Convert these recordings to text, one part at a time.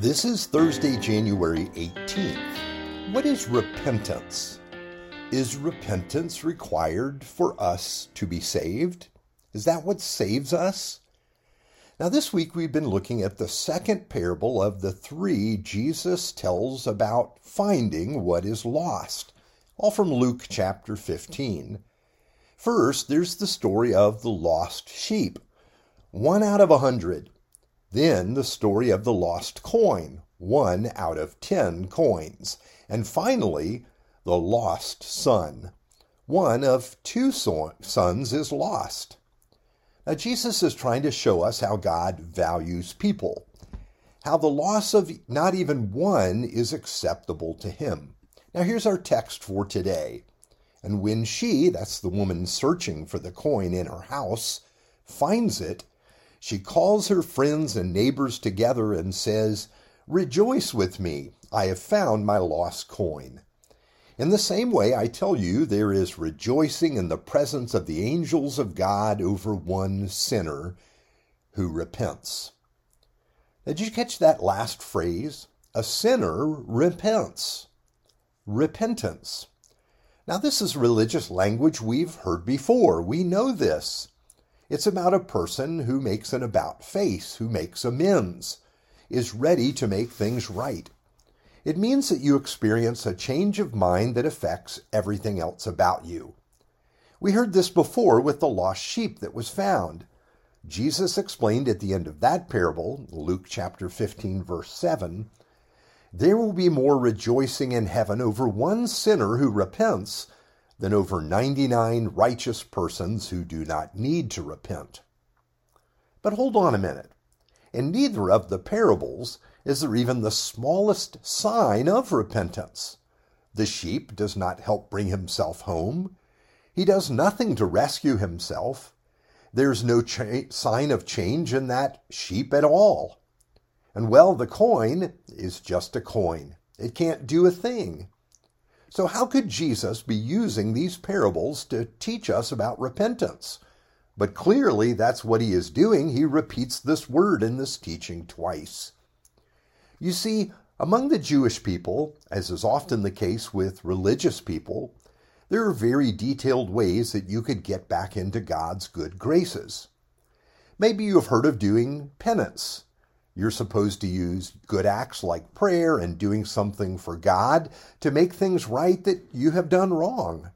This is Thursday, January 18th. What is repentance? Is repentance required for us to be saved? Is that what saves us? Now, this week we've been looking at the second parable of the three Jesus tells about finding what is lost, all from Luke chapter 15. First, there's the story of the lost sheep, one out of a hundred. Then the story of the lost coin, one out of ten coins. And finally, the lost son. One of two sons is lost. Now, Jesus is trying to show us how God values people, how the loss of not even one is acceptable to him. Now, here's our text for today. And when she, that's the woman searching for the coin in her house, finds it, she calls her friends and neighbors together and says, Rejoice with me, I have found my lost coin. In the same way, I tell you, there is rejoicing in the presence of the angels of God over one sinner who repents. Did you catch that last phrase? A sinner repents. Repentance. Now, this is religious language we've heard before. We know this. It's about a person who makes an about face, who makes amends, is ready to make things right. It means that you experience a change of mind that affects everything else about you. We heard this before with the lost sheep that was found. Jesus explained at the end of that parable, Luke chapter 15, verse 7, there will be more rejoicing in heaven over one sinner who repents than over 99 righteous persons who do not need to repent. But hold on a minute. In neither of the parables is there even the smallest sign of repentance. The sheep does not help bring himself home. He does nothing to rescue himself. There's no cha- sign of change in that sheep at all. And well, the coin is just a coin. It can't do a thing. So, how could Jesus be using these parables to teach us about repentance? But clearly, that's what he is doing. He repeats this word in this teaching twice. You see, among the Jewish people, as is often the case with religious people, there are very detailed ways that you could get back into God's good graces. Maybe you have heard of doing penance. You're supposed to use good acts like prayer and doing something for God to make things right that you have done wrong.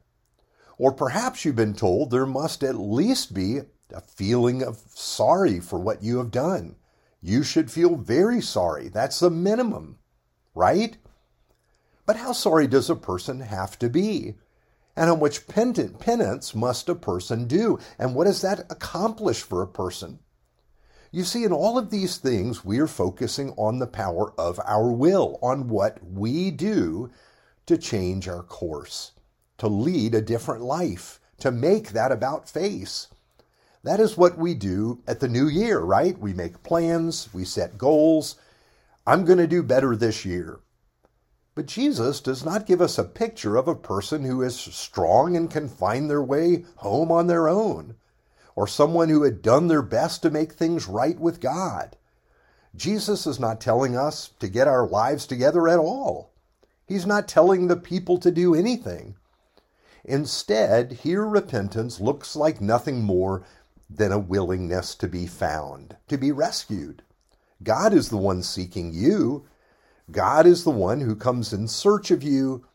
Or perhaps you've been told there must at least be a feeling of sorry for what you have done. You should feel very sorry. That's the minimum, right? But how sorry does a person have to be? And how much penance must a person do? And what does that accomplish for a person? You see, in all of these things, we are focusing on the power of our will, on what we do to change our course, to lead a different life, to make that about face. That is what we do at the new year, right? We make plans, we set goals. I'm going to do better this year. But Jesus does not give us a picture of a person who is strong and can find their way home on their own or someone who had done their best to make things right with God. Jesus is not telling us to get our lives together at all. He's not telling the people to do anything. Instead, here repentance looks like nothing more than a willingness to be found, to be rescued. God is the one seeking you. God is the one who comes in search of you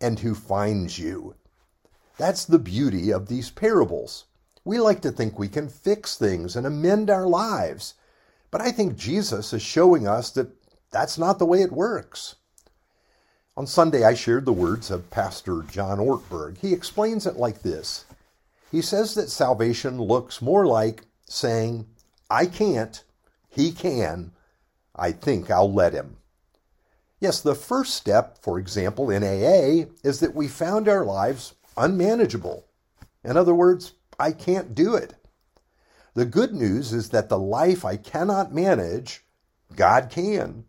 and who finds you. That's the beauty of these parables. We like to think we can fix things and amend our lives. But I think Jesus is showing us that that's not the way it works. On Sunday, I shared the words of Pastor John Ortberg. He explains it like this He says that salvation looks more like saying, I can't, he can, I think I'll let him. Yes, the first step, for example, in AA, is that we found our lives unmanageable. In other words, I can't do it. The good news is that the life I cannot manage, God can.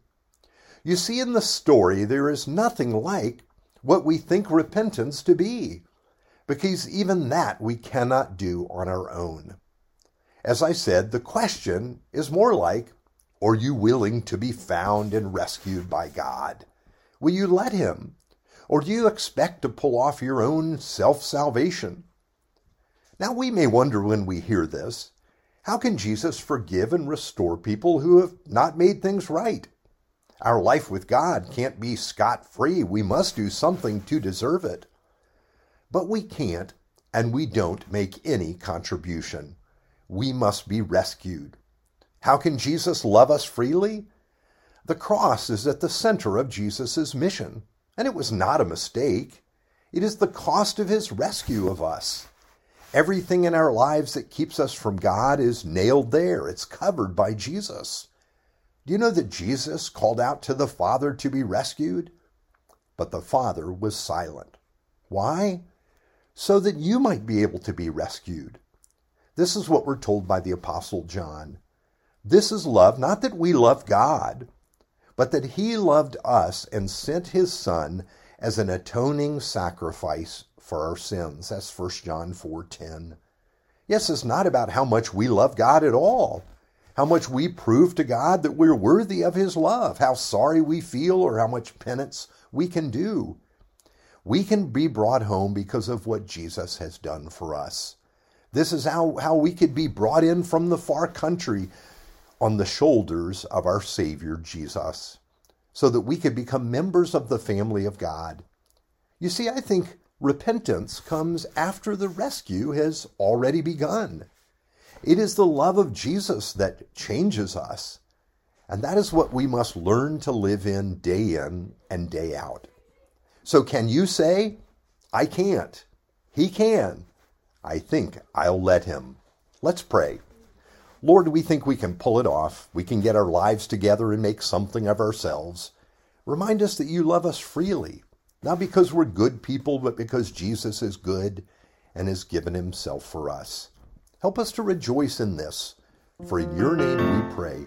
You see, in the story, there is nothing like what we think repentance to be, because even that we cannot do on our own. As I said, the question is more like, are you willing to be found and rescued by God? Will you let Him? Or do you expect to pull off your own self salvation? Now, we may wonder when we hear this how can Jesus forgive and restore people who have not made things right? Our life with God can't be scot free. We must do something to deserve it. But we can't and we don't make any contribution. We must be rescued. How can Jesus love us freely? The cross is at the center of Jesus' mission, and it was not a mistake. It is the cost of his rescue of us. Everything in our lives that keeps us from God is nailed there. It's covered by Jesus. Do you know that Jesus called out to the Father to be rescued? But the Father was silent. Why? So that you might be able to be rescued. This is what we're told by the Apostle John. This is love, not that we love God, but that He loved us and sent His Son as an atoning sacrifice for our sins. That's 1 John 4:10. Yes, it's not about how much we love God at all. How much we prove to God that we're worthy of his love, how sorry we feel or how much penance we can do. We can be brought home because of what Jesus has done for us. This is how, how we could be brought in from the far country on the shoulders of our Savior Jesus, so that we could become members of the family of God. You see, I think Repentance comes after the rescue has already begun. It is the love of Jesus that changes us. And that is what we must learn to live in day in and day out. So, can you say, I can't? He can. I think I'll let him. Let's pray. Lord, we think we can pull it off. We can get our lives together and make something of ourselves. Remind us that you love us freely not because we're good people, but because Jesus is good and has given himself for us. Help us to rejoice in this. For in your name we pray.